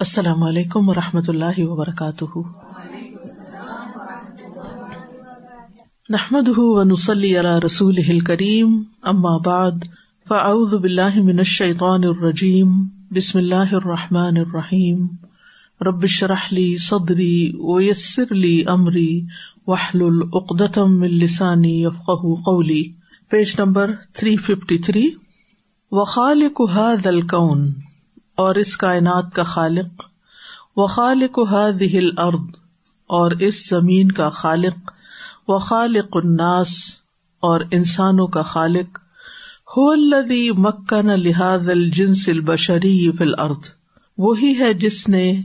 السلام علیکم و رحمۃ اللہ وبرکاتہ۔ نحمد ونسلی علی رسول کریم ام بعد، فاعوذ باللہ من الشیطان الرجیم، بسم اللہ الرحمٰن الرحیم۔ ربش رحلی صدری ویسر لی امری وحل العقدم السانی یفق قولی۔ Page number three fifty three وخال اور اس کائنات کا خالق و خالق دل ارد اور اس زمین کا خالق و خالق الناس، اور انسانوں کا خالق الدی مکن لحاظ الجنس البشری فل ارد وہی ہے جس نے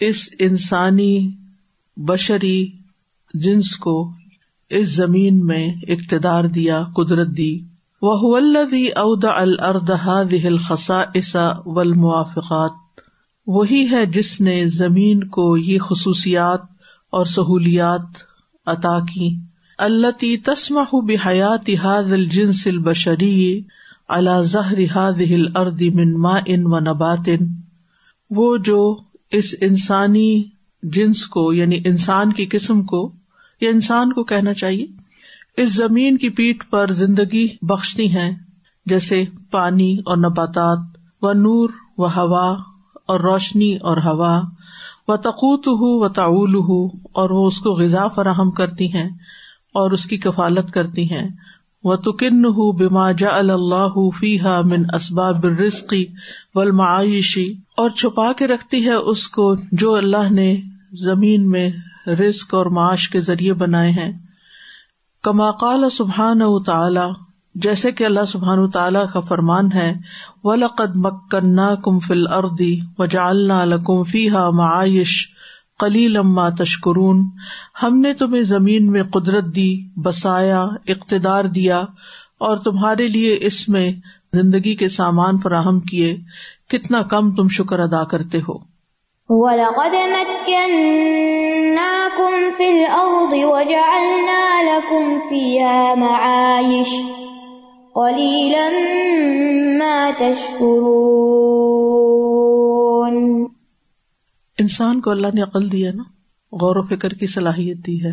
اس انسانی بشری جنس کو اس زمین میں اقتدار دیا، قدرت دی۔ وہ الدی اود الردہ دہل خسا عصا ول موافقات وہی ہے جس نے زمین کو یہ خصوصیات اور سہولیات عطا کی۔ اللہ تسم بحیات ہاد الجنس البشری اللہ زہر ہاد ہل ارد من ما ان و نبات وہ جو اس انسانی جنس کو یعنی انسان کی قسم کو، یا انسان کو کہنا چاہیے؟ اس زمین کی پیٹ پر زندگی بخشتی ہیں، جیسے پانی اور نباتات، و نور، و ہوا، اور روشنی اور ہوا، و تقوت ہو و تعول ہو اور وہ اس کو غذا فراہم کرتی ہیں اور اس کی کفالت کرتی ہیں۔ و تکن ہُو بما جا اللہ فی ہا من اسباب رسقی ولمعیشی اور چھپا کے رکھتی ہے اس کو جو اللہ نے زمین میں رسک اور معاش کے ذریعے بنائے ہیں۔ کما قال سبحان و تعالی، جیسے کہ اللہ سبحان تعالیٰ کا فرمان ہے و لقد مکنا کم فل اردی و جالنا لکم فی ہا معائش کلی لما تشکرون ہم نے تمہیں زمین میں قدرت دی، بسایا، اقتدار دیا، اور تمہارے لیے اس میں زندگی کے سامان فراہم کیے۔ کتنا کم تم شکر ادا کرتے ہو۔ وَلَقَدْ مَكَّنَّاكُمْ فِي الْأَرْضِ وَجَعَلْنَا لَكُمْ فِيهَا مَعَايِشْ قَلِيلًا مَا تَشْكُرُونَ انسان کو اللہ نے عقل دیا نا، غور و فکر کی صلاحیت دی ہے۔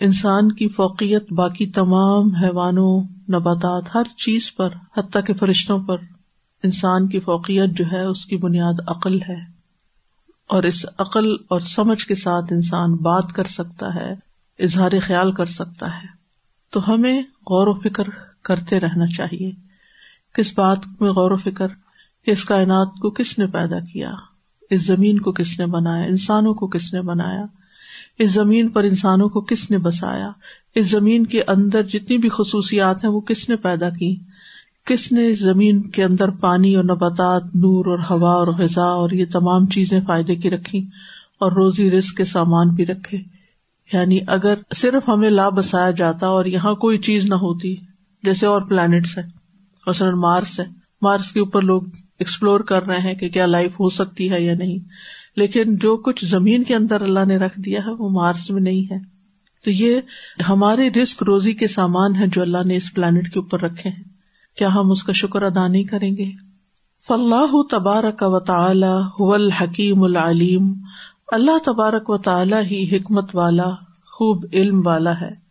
انسان کی فوقیت باقی تمام حیوانوں، نباتات، ہر چیز پر، حتیٰ کے فرشتوں پر انسان کی فوقیت جو ہے، اس کی بنیاد عقل ہے۔ اور اس عقل اور سمجھ کے ساتھ انسان بات کر سکتا ہے، اظہار خیال کر سکتا ہے۔ تو ہمیں غور و فکر کرتے رہنا چاہیے۔ کس بات میں غور و فکر اس کائنات کو کس نے پیدا کیا، اس زمین کو کس نے بنایا، انسانوں کو کس نے بنایا، اس زمین پر انسانوں کو کس نے بسایا، اس زمین کے اندر جتنی بھی خصوصیات ہیں وہ کس نے پیدا کی کس نے زمین کے اندر پانی اور نباتات، نور اور ہوا اور غذا اور یہ تمام چیزیں فائدے کی رکھی اور روزی رسک کے سامان بھی رکھے؟ یعنی اگر صرف ہمیں لا بسایا جاتا اور یہاں کوئی چیز نہ ہوتی، جیسے اور پلانٹس ہے مثلاً مارس ہے۔ مارس کے اوپر لوگ ایکسپلور کر رہے ہیں کہ کیا لائف ہو سکتی ہے یا نہیں۔ لیکن جو کچھ زمین کے اندر اللہ نے رکھ دیا ہے، وہ مارس میں نہیں ہے۔ تو یہ ہمارے رسک روزی کے سامان ہے جو اللہ نے اس پلانٹ کے اوپر رکھے ہیں۔ کیا ہم اس کا شکر ادا نہیں کریں گے؟ فلاح تبارک و تعالی الحکیم العلیم، اللہ تبارک و تعالی ہی حکمت والا، خوب علم والا ہے۔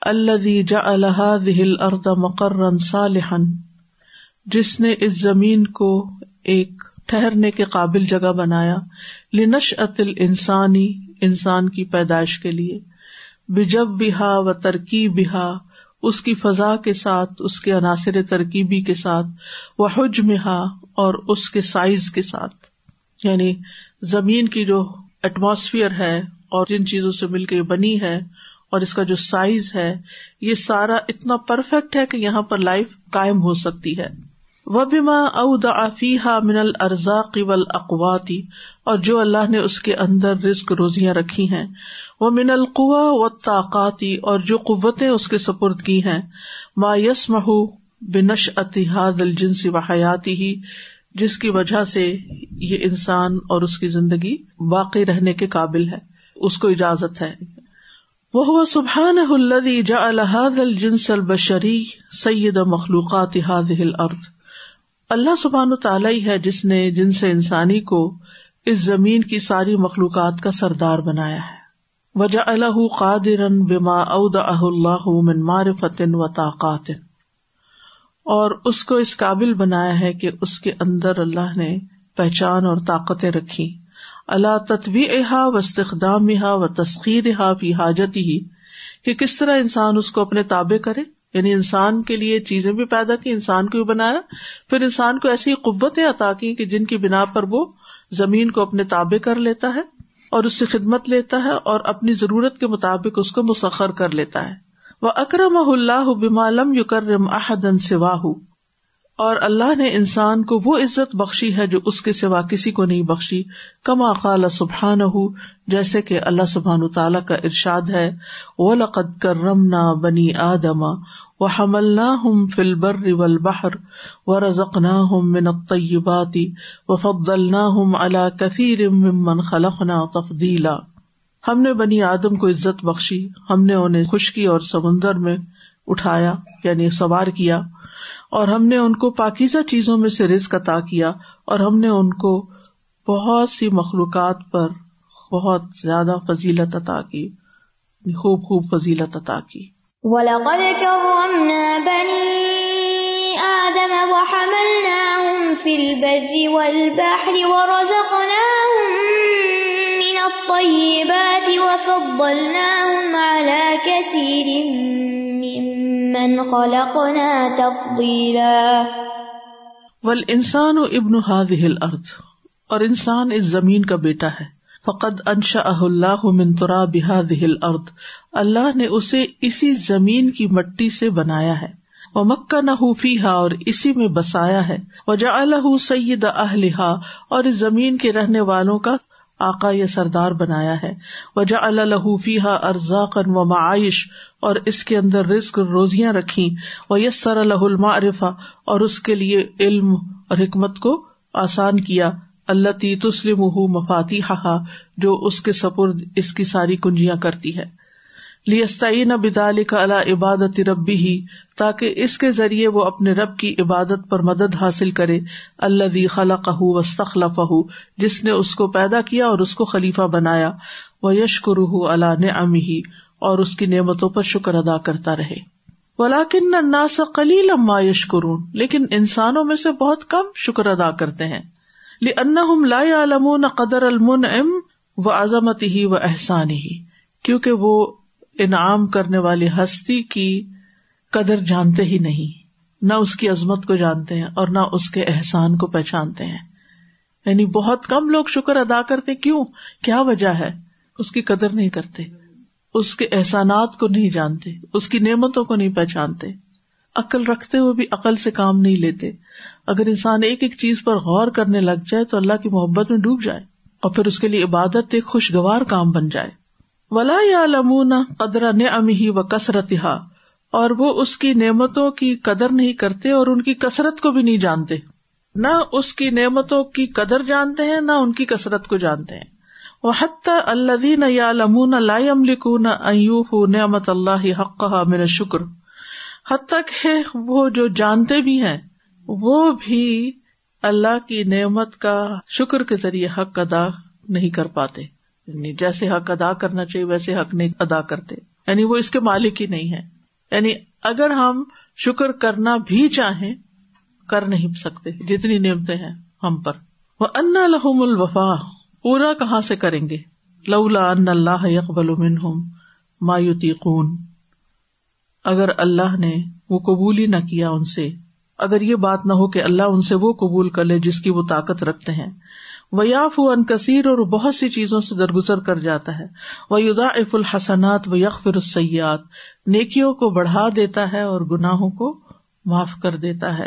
اللہ جا دل ارد مقرر صالحن جس نے اس زمین کو ایک ٹھہرنے کے قابل جگہ بنایا لنش عطل انسانی انسان کی پیدائش کے لیے بجب بہا و ترکی بہا اس کی فضا کے ساتھ، اس کے عناصر ترکیبی کے ساتھ، وہ حجم اور اس کے سائز کے ساتھ۔ یعنی زمین کی جو ایٹماسفیئر ہے اور جن چیزوں سے مل کے بنی ہے اور اس کا جو سائز ہے، یہ سارا اتنا پرفیکٹ ہے کہ یہاں پر لائف قائم ہو سکتی ہے۔ وہ بیما افی ہا من الرزا قبل اقواتی اور جو اللہ نے اس کے اندر رسک روزیاں رکھی ہیں۔ وہ من القوا و طاقاتی اور جو قوتیں اس کے سپرد کی ہیں۔ ما یس مہ بنش اتحاد الجنسی و حیاتی ہی جس کی وجہ سے یہ انسان اور اس کی زندگی باقی رہنے کے قابل ہے۔ اس کو اجازت ہے۔ وہ سبحان الدی جا الحاد الجنس البشری سید مخلوقات ہاد الارض اللہ سبحان تعالیٰ ہی ہے جس نے جن سے انسانی کو اس زمین کی ساری مخلوقات کا سردار بنایا ہے۔ وجہ اللہ قادر بما اود اللہ من معرفت و طاقات۔ اور اس کو اس قابل بنایا ہے کہ اس کے اندر اللہ نے پہچان اور طاقتیں رکھی۔ اللہ تطوی احا و استخدام ہا و تسخیر ہا فی حاجت ہی کہ کس طرح انسان اس کو اپنے تابے کرے؟ یعنی انسان کے لیے چیزیں بھی پیدا کی، انسان کو بھی بنایا۔ پھر انسان کو ایسی قبتیں عطا کی کہ جن کی بنا پر وہ زمین کو اپنے تابے کر لیتا ہے اور اس سے خدمت لیتا ہے اور اپنی ضرورت کے مطابق اس کو مسخر کر لیتا ہے۔ وہ اکرم اللہ بمالم یو کرم احدن سواہ اور اللہ نے انسان کو وہ عزت بخشی ہے جو اس کے سوا کسی کو نہیں بخشی۔ کما قال سبحان ہو جیسے کہ اللہ سبحان تعالیٰ کا ارشاد ہے وہ لقد کرم بنی آدم و حمل نہ ہم فل بر بہر و رزق نہ ہم منقی باتی و فبدل نہ ہم اللہ کثیر ممن خلق نہ تفدیلا ہم نے بنی آدم کو عزت بخشی، ہم نے انہیں خشکی اور سمندر میں اٹھایا یعنی سوار کیا۔ اور ہم نے ان کو پاکیزہ چیزوں میں سے رزق عطا کیا اور ہم نے ان کو بہت سی مخلوقات پر بہت زیادہ فضیلت عطا کی، خوب خوب فضیلت عطا کی۔ وَلَقَدْ كَرَّمْنَا بَنِي آدَمَ وَحَمَلْنَاهُمْ فِي الْبَرِّ وَالْبَحْرِ وَرَزَقْنَاهُمْ الطَّيِّبَاتِ وَفَضَّلْنَاهُمْ عَلَى كَثِيرٍ ممن خلقنا تفضیلا والانسان ابن هذه الارض، اور انسان اس زمین کا بیٹا ہے۔ فقد انشا اللہ من تراب هذه الارض، اللہ نے اسے اسی زمین کی مٹی سے بنایا ہے۔ وہ مکہ نہ اور اسی میں بسایا ہے۔ وجا الح سید اہلہا اور اس زمین کے رہنے والوں کا آقا یہ سردار بنایا ہے۔ وجا اللہ ارزا قن و معائش، اور اس کے اندر رزق روزیاں رکھی و یس سر عرفا اور اس کے لیے علم اور حکمت کو آسان کیا۔ اللہ تی تسلم مفاتی ہا جو اس کے سپرد، اس کی ساری کنجیاں کرتی ہے۔ لیستعین بدال کا اللہ عبادت ربی ہی تاکہ اس کے ذریعے وہ اپنے رب کی عبادت پر مدد حاصل کرے اللہ خلا کہ جس نے اس کو پیدا کیا اور اس کو خلیفہ بنایا وہ یشکر اللہ نے ہی اور اس کی نعمتوں پر شکر ادا کرتا رہے۔ ولاکن الناس قلیل اما یشکرون لیکن انسانوں میں سے بہت کم شکر ادا کرتے ہیں۔ لأنهم لا يعلمون قدر المنعم و عظمت ہی و احسان ہی کیونکہ وہ انعام کرنے والی ہستی کی قدر جانتے ہی نہیں۔ نہ اس کی عظمت کو جانتے ہیں اور نہ اس کے احسان کو پہچانتے ہیں۔ یعنی بہت کم لوگ شکر ادا کرتے، کیوں؟ کیا وجہ ہے؟ اس کی قدر نہیں کرتے، اس کے احسانات کو نہیں جانتے، اس کی نعمتوں کو نہیں پہچانتے۔ عقل رکھتے ہوئے بھی عقل سے کام نہیں لیتے۔ اگر انسان ایک ایک چیز پر غور کرنے لگ جائے تو اللہ کی محبت میں ڈوب جائے اور پھر اس کے لیے عبادت ایک خوشگوار کام بن جائے۔ ولا یا لمون قدر نے امی و کثرت اور وہ اس کی نعمتوں کی قدر نہیں کرتے اور ان کی کثرت کو بھی نہیں جانتے۔ نہ اس کی نعمتوں کی قدر جانتے ہیں، نہ ان کی کثرت کو جانتے ہیں۔ وہ حتیٰ اللہ یا لمون لائم لکھون ایوف نعمت اللہ حق میرا شکر حتیٰ کہ وہ جو جانتے بھی ہیں، وہ بھی اللہ کی نعمت کا شکر کے ذریعے حق ادا نہیں کر پاتے۔ یعنی جیسے حق ادا کرنا چاہیے، ویسے حق نہیں ادا کرتے۔ یعنی وہ اس کے مالک ہی نہیں ہے یعنی اگر ہم شکر کرنا بھی چاہیں، کر نہیں سکتے، جتنی نعمتیں ہیں ہم پر۔ وہ ان لحم الوفا پورا کہاں سے کریں گے؟ لولا ان اللہ یقبل منہم مایوتی خون اگر اللہ نے وہ قبول ہی نہ کیا ان سے، اگر یہ بات نہ ہو کہ اللہ ان سے وہ قبول کر لے جس کی وہ طاقت رکھتے ہیں۔ ویاف ان کثیر اور بہت سی چیزوں سے درگزر کر جاتا ہے۔ وہ یدا اف الحسنات و یکفر السیات نیکیوں کو بڑھا دیتا ہے اور گناہوں کو معاف کر دیتا ہے،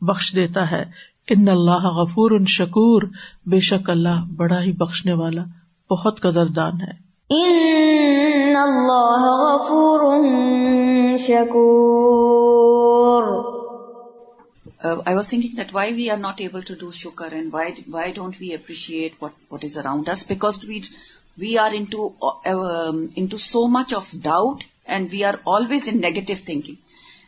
بخش دیتا ہے۔ ان اللہ غفور ان شکور بے شک اللہ بڑا ہی بخشنے والا، بہت قدر دان ہے۔ ان اللہ غفور شکور I was thinking that why we are not able to do shocker and why why don't we appreciate what is around us because we we are too too so much of doubt and we are always in negative thinking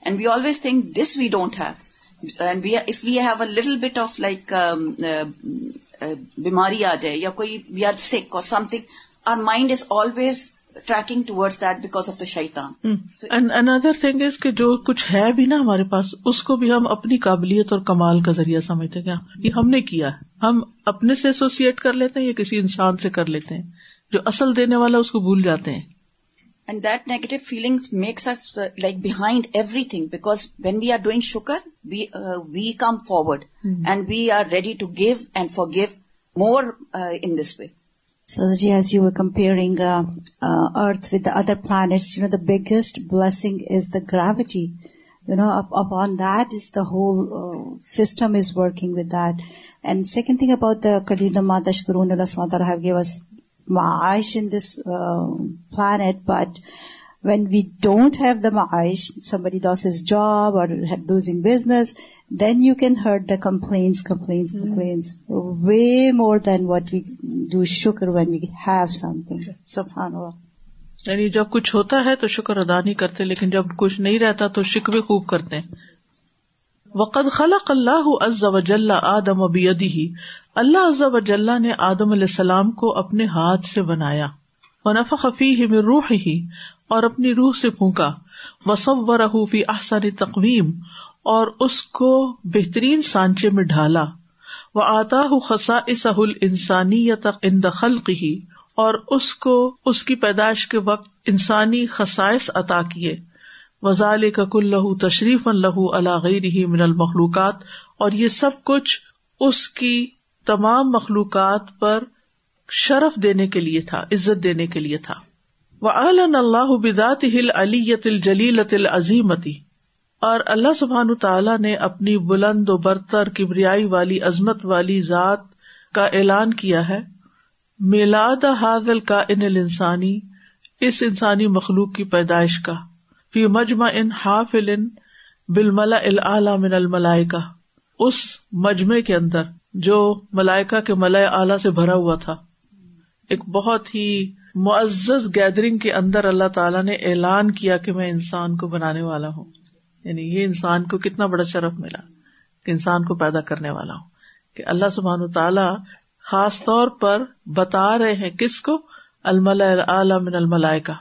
and we always think this we don't have and if we have a little bit of like بیماری آ جائے یا کوئی we are sick اور some thing our mind is always tracking toward that because of the شیتاندر things کے جو کچھ ہے بھی نا ہمارے پاس اس کو بھی ہم اپنی قابلیت اور کمال کا ذریعہ سمجھتے ہیں ہم نے کیا ہم اپنے سے ایسوسیٹ کر لیتے ہیں یا کسی انسان سے کر لیتے ہیں۔ جو اصل دینے والا اس کو بھول جاتے ہیں۔ Feeling makes us like behind everything because when we are doing shocker we come forward and we are ready to give and forgive more in this way this way. As you were comparing uh, uh, Earth with the other planets, you know, the biggest blessing is the gravity. You know, up, upon that is the whole uh, system is working with that. And second thing about the Kalida Ma Tashkurun Allah subhanahu have gave us ma'aish in this uh, planet, but when we don't have the ma'aish, somebody lost his job or losing business, then you can hear the complaints, complaints, way more than what we do shukr when we have something. Subhanallah. یعنی جب کچھ ہوتا ہے تو شکر ادا نہیں کرتے لیکن جب کچھ نہیں رہتا تو شکوے خوب کرتے ہیں۔ وقد خلق اللہ عز وجل آدم بیدہ اللہ عز وجل نے آدم علیہ السلام کو اپنے ہاتھ سے بنایا۔ ونفخ فیہ من روحہ اور اپنی روح سے پھونکا۔ وصورہ فی احسن تقویم اور اس کو بہترین سانچے میں ڈھالا۔ وہ آتا خصائصہ الانسانیت عند خلقہ اور اس کو اس کی پیدائش کے وقت انسانی خصائص عطا کیے۔ وزال کا کل لہو تشریف لہو غیر ہی من المخلوقات، اور یہ سب کچھ اس کی تمام مخلوقات پر شرف دینے کے لیے تھا، عزت دینے کے لیے تھا۔ وہ اللہ بدات ہل علیت الجلیلت العظیمتی اور اللہ سبحان تعالیٰ نے اپنی بلند و برتر کبریائی والی عظمت والی ذات کا اعلان کیا ہے۔ میلاد حاضل کا ان انسانی اس انسانی مخلوق کی پیدائش کا۔ فی مجمع ان حافل بالملا العلی من الملائکہ۔ اس مجمع کے اندر جو ملائکہ کے ملئے اعلی سے بھرا ہوا تھا۔ ایک بہت ہی معزز گیدرنگ کے اندر اللہ تعالیٰ نے اعلان کیا کہ میں انسان کو بنانے والا ہوں۔ یعنی یہ انسان کو کتنا بڑا شرف ملا کہ انسان کو پیدا کرنے والا ہوں کہ اللہ سبحان تعالیٰ خاص طور پر بتا رہے ہیں کس کو؟ الملا من الملائکہ۔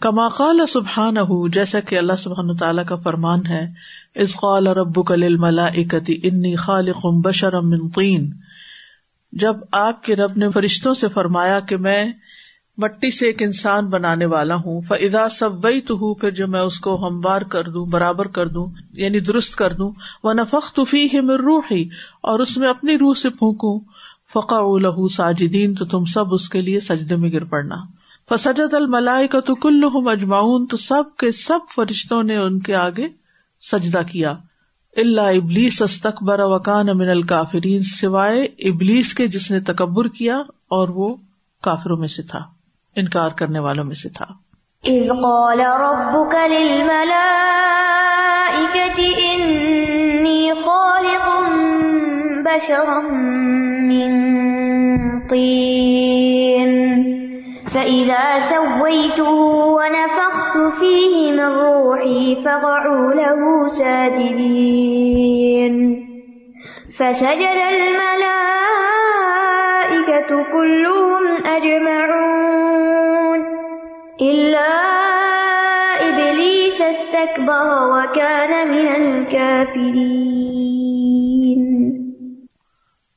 کما قال سبحان جیسا کہ اللہ سبحان تعالیٰ کا فرمان ہے اس قال رب کل ملا اکتی انی خالق بشرم من طین۔ جب آپ کے رب نے فرشتوں سے فرمایا کہ میں مٹی سے ایک انسان بنانے والا ہوں۔ فضا سب وئی تو ہوں پھر جو میں اس کو ہموار کر دوں، برابر کر دوں یعنی درست کر دوں۔ وہ نفق توفی ہے میں روح ہی اور اس میں اپنی روح سے پھونکوں۔ فقا لہو ساجدین تو تم سب اس کے لیے سجدے میں گر پڑنا۔ فسجد الملائی کا تو کل مجمعون تو سب کے سب فرشتوں نے ان کے آگے سجدہ کیا۔ اللہ ابلیس استقبر وکان امن الکافرین سوائے ابلیس کے جس نے تکبر کیا، اور وہ کافروں میں سے تھا۔ انکار کرنے والوں میں سے تھا۔ اذ قال ربك للملائكة إني خالق بشرا من طين، فإذا سويته ونفخت فيه من روحي فقعوا له ساجدين، فسجد الملائكة كلهم أجمعون. إلا إبليس استكبر وكان من الكافرين.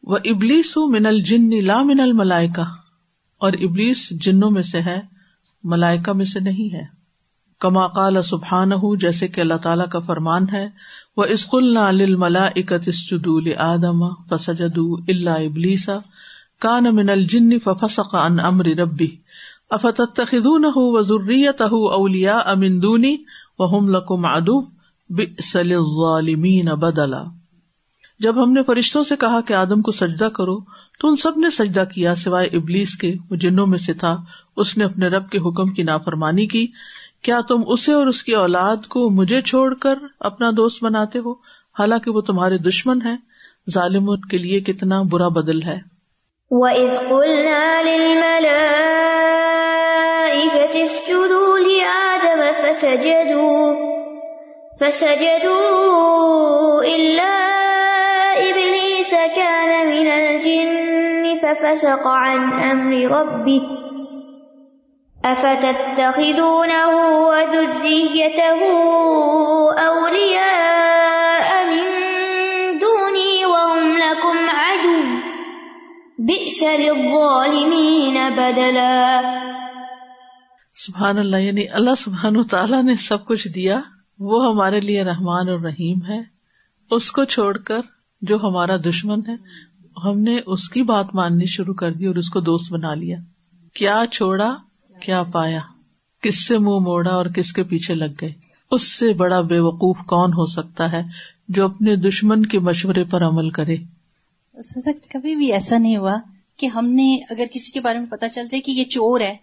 وہ ابلیس من الجن لا من الملائکہ اور ابلیس جنوں میں سے ہے، ملائکہ میں سے نہیں ہے. کما قال سبحان جیسے کہ اللہ تعالیٰ کا فرمان ہے وہ اسقل ملا اکت اسدول آدم فسجد اللہ ابلیسا کان من الجن ففسق ان امر ربی افتخذونه وذريته اولياء من دوني وهم لكم عدو؟ بئس للظالمين بدلا. جب ہم نے فرشتوں سے کہا کہ آدم کو سجدہ کرو، تو ان سب نے سجدہ کیا سوائے ابلیس کے، وہ جنوں میں سے تھا۔ اس نے اپنے رب کے حکم کی نافرمانی کی۔ کیا تم اسے اور اس کی اولاد کو مجھے چھوڑ کر اپنا دوست بناتے ہو؟ حالانکہ وہ تمہارے دشمن ہے ظالم کے لیے کتنا برا بدل ہے۔ وَإِذْ قُلْنَا لِلْمَلَائِكَةِ اسْجُدُوا لِآدَمَ فَسَجَدُوا فسجدوا إلا إبليس كان من الجن ففسق عن أمر ربه أفتتخذونه وذريته أولياء بئس بدلا۔ سبحان اللہ یعنی اللہ سبحان و تعالیٰ نے سب کچھ دیا، وہ ہمارے لیے رحمان اور رحیم ہے۔ اس کو چھوڑ کر جو ہمارا دشمن ہے، ہم نے اس کی بات ماننی شروع کر دی اور اس کو دوست بنا لیا۔ کیا چھوڑا، کیا پایا؟ کس سے منہ موڑا اور کس کے پیچھے لگ گئے؟ اس سے بڑا بے وقوف کون ہو سکتا ہے جو اپنے دشمن کے مشورے پر عمل کرے؟ کبھی بھی ایسا نہیں ہوا کہ ہم نے اگر کسی کے بارے میں پتا چل جائے کہ یہ چور ہے،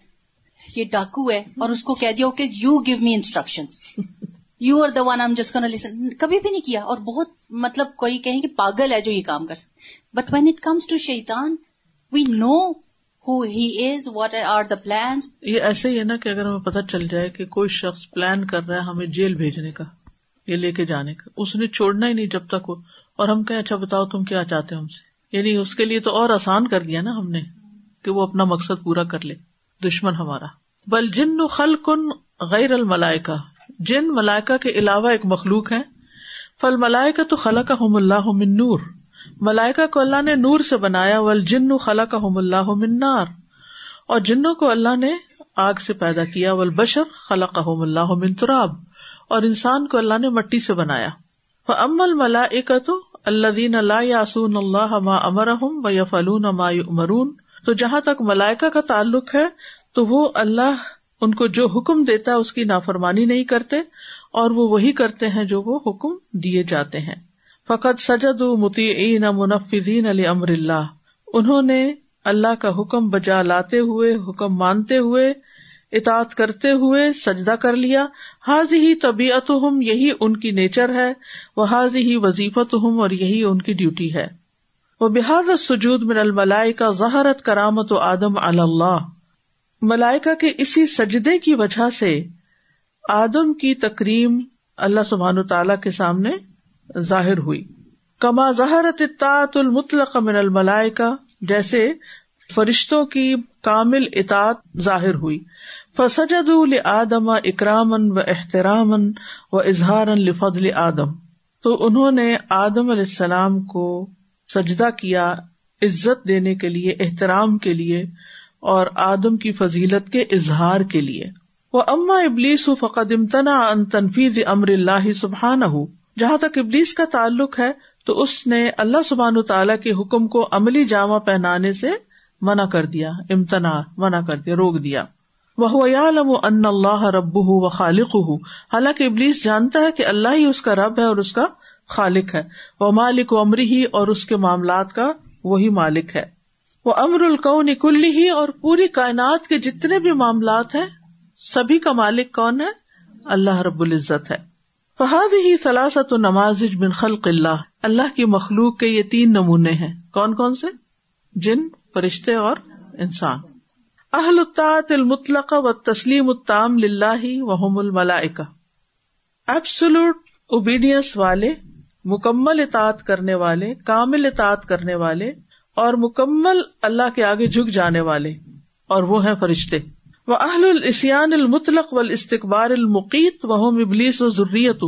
یہ ڈاکو ہے اور اس کو کہہ دیا کہ you give me instruction you are the one I'm just listen کبھی بھی نہیں کیا اور بہت مطلب کوئی کہیں کہ پاگل ہے جو یہ کام کر سکتے but when it comes to شیتان we know who he is what are the plan یہ ایسے ہی ہے نا کہ اگر ہمیں پتا چل جائے کہ کوئی شخص پلان کر رہا ہے ہمیں جیل بھیجنے کا، یہ لے کے جانے کا۔ اس نے چھوڑنا ہی نہیں جب تک وہ اور ہم کہ اچھا بتاؤ، تم کیا چاہتے ہم سے؟ یعنی اس کے لیے تو اور آسان کر دیا نا ہم نے کہ وہ اپنا مقصد پورا کر لے، دشمن ہمارا۔ بل جن خل کن غیر الملائکا جن ملائکا کے علاوہ ایک مخلوق ہے فل ملائکا تو خلا کا ہم اللہ من نور۔ ملائکا کو اللہ نے نور سے بنایا ول جن خلا کا ہم اللہ منار اور جنوں کو اللہ نے آگ سے پیدا کیا ول بشر خلا کا ہم اللہ من تراب۔ اور انسان کو اللہ نے مٹی سے بنایا۔ امل ملا تو اللہ دین اللہ یاسون اللہ ما امر و یا فلون ما مرون تو جہاں تک ملائکا کا تعلق ہے، تو وہ اللہ ان کو جو حکم دیتا ہے، اس کی نافرمانی نہیں کرتے اور وہ وہی کرتے ہیں جو وہ حکم دیے جاتے ہیں۔ فقط سجد متی منفدین علی امر اللہ انہوں نے اللہ کا حکم بجا لاتے ہوئے، حکم مانتے ہوئے اطاط کرتے ہوئے سجدہ کر لیا۔ حاض ہی طبیعت ہم یہی ان کی نیچر ہے۔ وہ حاض ہی وظیفت ہم اور یہی ان کی ڈیوٹی ہے۔ وہ بحاد سجود من الملائی کا ظہرت کرامت و آدم اللہ ملائکا کے اسی سجدے کی وجہ سے آدم کی تکریم اللہ سبحان تعالی کے سامنے ظاہر ہوئی۔ کما ظہرت اطاعت المطلق من الملائکا جیسے فرشتوں کی کامل اطاعت ظاہر ہوئی۔ فسجد آدم اکرامن و احترام و اظہار لفضل آدم۔ تو انہوں نے آدم علیہ السلام کو سجدہ کیا عزت دینے کے لیے، احترام کے لیے اور آدم کی فضیلت کے اظہار کے لیے۔ وہ اما ابلیس فقد امتنا ان تنفیز امر اللہ سبحان جہاں تک ابلیس کا تعلق ہے، تو اس نے اللہ سبحان تعالیٰ کے حکم کو عملی جامع پہنانے سے منع کر دیا امتنا منع کر دیا، روک دیا۔ وہ ان اللہ رب و خالق ہُ حالانکہ ابلیس جانتا ہے کہ اللہ ہی اس کا رب ہے اور اس کا خالق ہے۔ وہ مالک و امری ہی اور اس کے معاملات کا وہی مالک ہے۔ وہ امر القو نکلی ہی اور پوری کائنات کے جتنے بھی معاملات ہیں، سبھی کا مالک کون ہے؟ اللہ رب العزت ہے۔ فہاد ہی سلاست نماز بن خلق اللہ اللہ کی مخلوق کے یہ تین نمونے ہیں۔ کون کون سے؟ جن، فرشتے اور انسان۔ اہل الطاط المطلق و تسلیم التام وحم الملائکہ۔ ایبسلوٹ اوبیڈینس والے، مکمل اطاعت کرنے والے، کامل اطاعت کرنے والے اور مکمل اللہ کے آگے جھک جانے والے، اور وہ ہیں فرشتے۔ وہ اہل الاسیان المطلق و استقبال المقیت وہ ابلیس و ضروریت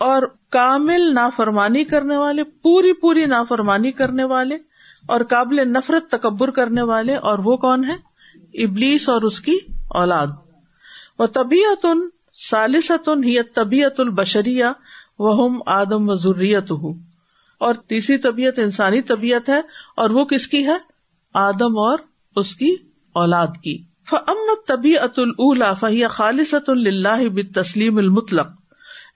اور کامل نافرمانی کرنے والے، پوری پوری نافرمانی کرنے والے اور قابل نفرت تکبر کرنے والے، اور وہ کون ہے ابلیس اور اس کی اولاد۔ وہ طبیعت ان سالست ان ہی طبیعت البشریہ وہ آدم و ضروریت ہوں اور تیسری طبیعت انسانی طبیعت ہے اور وہ کس کی ہے؟ آدم اور اس کی اولاد کی۔ فمت طبیعت الا فہیا خالصۃ اللہ ب تسلیم المطلق۔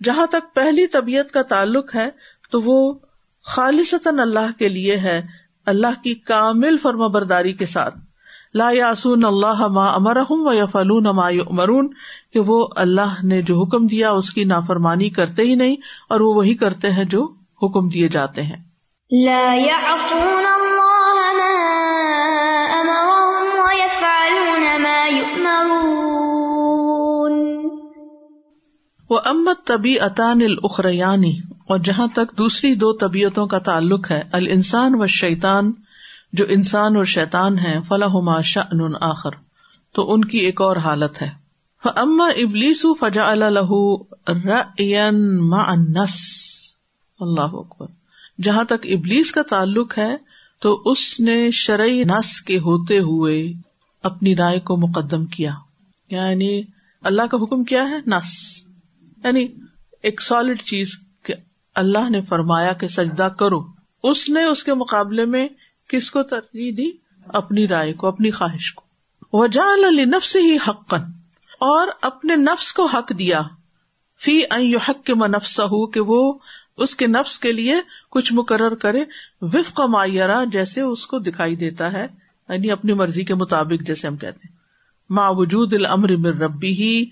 جہاں تک پہلی طبیعت کا تعلق ہے تو وہ خالصتاً اللہ کے لیے ہے، اللہ کی کامل فرما برداری کے ساتھ۔ لا یاسون اللہ ما امرحم و یا فلون ما مرون کہ وہ اللہ نے جو حکم دیا اس کی نافرمانی کرتے ہی نہیں اور وہ وہی کرتے ہیں جو حکم دیے جاتے ہیں۔ لا يعصون الله ما ويفعلون ما يؤمرون وہ امت طبی اطان الخریانی اور جہاں تک دوسری دو طبیعتوں کا تعلق ہے ال انسان و شیطان جو انسان اور شیطان ہے فلاح شن آخر۔ تو ان کی ایک اور حالت ہے۔ اما ابلیس فجا اللہ نس اللہ اکبر۔ جہاں تک ابلیس کا تعلق ہے، تو اس نے شرعی نس کے ہوتے ہوئے اپنی رائے کو مقدم کیا۔ یعنی اللہ کا حکم کیا ہے؟ نس۔ یعنی ایک سالڈ چیز اللہ نے فرمایا کہ سجدہ کرو۔ اس نے اس کے مقابلے میں کس کو ترجیح دی؟ اپنی رائے کو، اپنی خواہش کو۔ وجہ نفس ہی حقن اور اپنے نفس کو حق دیا۔ فی حق کے منفس ہو کہ وہ اس کے نفس کے لیے کچھ مقرر کرے۔ وفق معیرہ جیسے اس کو دکھائی دیتا ہے یعنی اپنی مرضی کے مطابق، جیسے ہم کہتے ہیں۔ ما وجود الامر من ربی ہی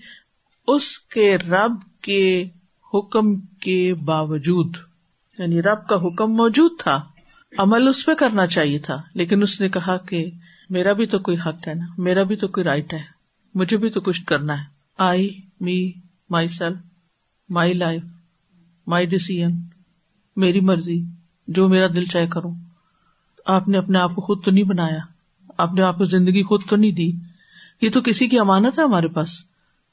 اس کے رب کے حکم کے باوجود یعنی رب کا حکم موجود تھا۔ عمل اس پہ کرنا چاہیے تھا، لیکن اس نے کہا کہ میرا بھی تو کوئی حق ہے نا، میرا بھی تو کوئی رائٹ ہے، مجھے بھی تو کچھ کرنا ہے۔ I me myself my life مائی ڈیسیژ میری مرضی، جو میرا دل چاہے کروں۔ آپ نے اپنے آپ کو خود تو نہیں بنایا، آپ نے آپ کو زندگی خود تو نہیں دی۔ یہ تو کسی کی امانت ہے ہمارے پاس،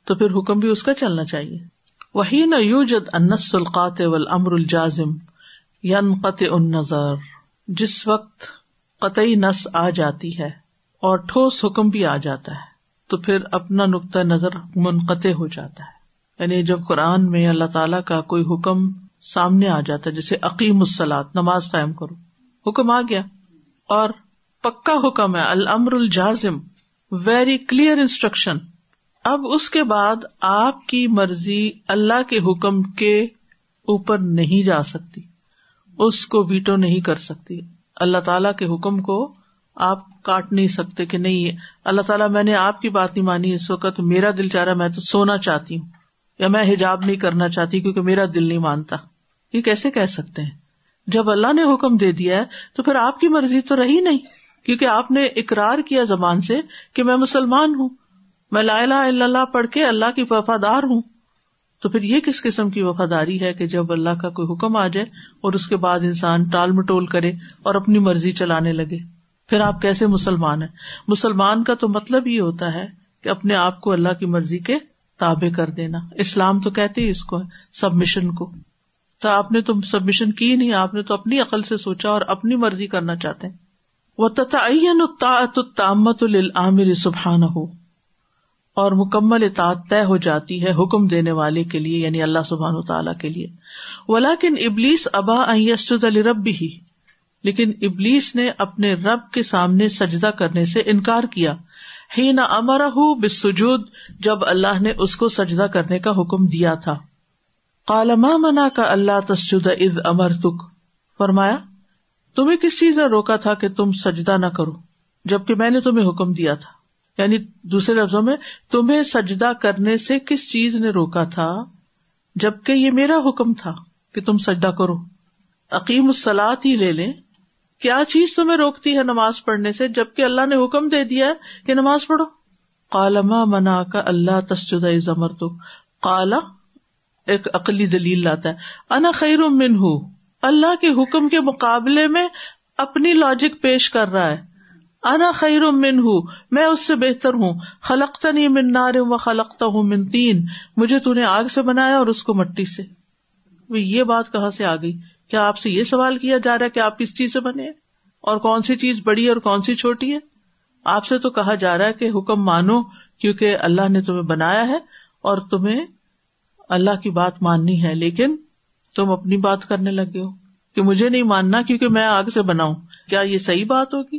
تو پھر حکم بھی اس کا چلنا چاہیے۔ وہی نہ یو جد انس القات ول امر الجازم یون قط ان نظر جس وقت قطعی نس آ جاتی ہے اور ٹھوس حکم بھی آ جاتا ہے، تو پھر اپنا نقطۂ نظر منقطع ہو جاتا ہے۔ یعنی جب قرآن میں اللہ تعالیٰ کا کوئی حکم سامنے آ جاتا ہے، جیسے عقیم السلاد نماز قائم کرو، حکم آ گیا۔ اور پکا حکم ہے المر الجازم ویری کلیئر انسٹرکشن اب اس کے بعد آپ کی مرضی اللہ کے حکم کے اوپر نہیں جا سکتی۔ اس کو ویٹو نہیں کر سکتی۔ اللہ تعالی کے حکم کو آپ کاٹ نہیں سکتے کہ نہیں، اللہ تعالیٰ، میں نے آپ کی بات نہیں مانی، اس وقت میرا دل چاہ رہا میں تو سونا چاہتی ہوں، یا میں حجاب نہیں کرنا چاہتی کیونکہ میرا دل نہیں مانتا۔ یہ کیسے کہہ سکتے ہیں؟ جب اللہ نے حکم دے دیا ہے تو پھر آپ کی مرضی تو رہی نہیں، کیونکہ آپ نے اقرار کیا زبان سے کہ میں مسلمان ہوں۔ میں لا الہ الا اللہ پڑھ کے اللہ کی وفادار ہوں۔ تو پھر یہ کس قسم کی وفاداری ہے کہ جب اللہ کا کوئی حکم آ جائے اور اس کے بعد انسان ٹال مٹول کرے اور اپنی مرضی چلانے لگے؟ پھر آپ کیسے مسلمان ہیں؟ مسلمان کا تو مطلب یہ ہوتا ہے کہ اپنے آپ کو اللہ کی مرضی کے تابے کر دینا۔ اسلام تو کہتے ہی اس کو سبمشن کو۔ تو آپ نے تو سبمشن کی نہیں، آپ نے تو اپنی عقل سے سوچا اور اپنی مرضی کرنا چاہتے ہیں۔ وہ تتعین الطامت العامر سبحان ہو اور مکمل اطاعت طے ہو جاتی ہے حکم دینے والے کے لیے یعنی اللہ سبحان تعالیٰ کے لیے۔ ولاکن ابلیس ابا یسد رب ہی لیکن ابلیس نے اپنے رب کے سامنے سجدہ کرنے سے انکار کیا۔ ہی نہ امر ہُ بسجود جب اللہ نے اس کو سجدہ کرنے کا حکم دیا تھا۔ کالما منا کا اللہ تسجد از امر تک فرمایا، تمہیں کس چیز نے روکا تھا کہ تم سجدہ نہ کرو، جبکہ میں نے تمہیں حکم دیا تھا۔ یعنی دوسرے لفظوں میں، تمہیں سجدہ کرنے سے کس چیز نے روکا تھا؟ جبکہ یہ میرا حکم تھا کہ تم سجدہ کرو۔ عقیم السلاد ہی لے لیں۔ کیا چیز تمہیں روکتی ہے نماز پڑھنے سے جبکہ اللہ نے حکم دے دیا کہ نماز پڑھو؟ کالما منا کا اللہ تسجد زمر تو کالا ایک عقلی دلیل لاتا ہے۔ انا خیر من ہوں اللہ کے حکم کے مقابلے میں اپنی لاجک پیش کر رہا ہے۔ انا خیر من ہوں میں اس سے بہتر ہوں۔ خلقتا نہیں من نار و خلقتا ہوں من تین۔ مجھے تو نے آگ سے بنایا اور اس کو مٹی سے۔ یہ بات کہاں سے آ گئی؟ کیا آپ سے یہ سوال کیا جا رہا ہے کہ آپ کس چیز سے بنے اور کون سی چیز بڑی ہے اور کون سی چھوٹی ہے؟ آپ سے تو کہا جا رہا ہے کہ حکم مانو، کیونکہ اللہ نے تمہیں بنایا ہے اور تمہیں اللہ کی بات ماننی ہے، لیکن تم اپنی بات کرنے لگے ہو۔ کہ مجھے نہیں ماننا کیونکہ میں آگ سے بناؤں کیا یہ صحیح بات ہوگی؟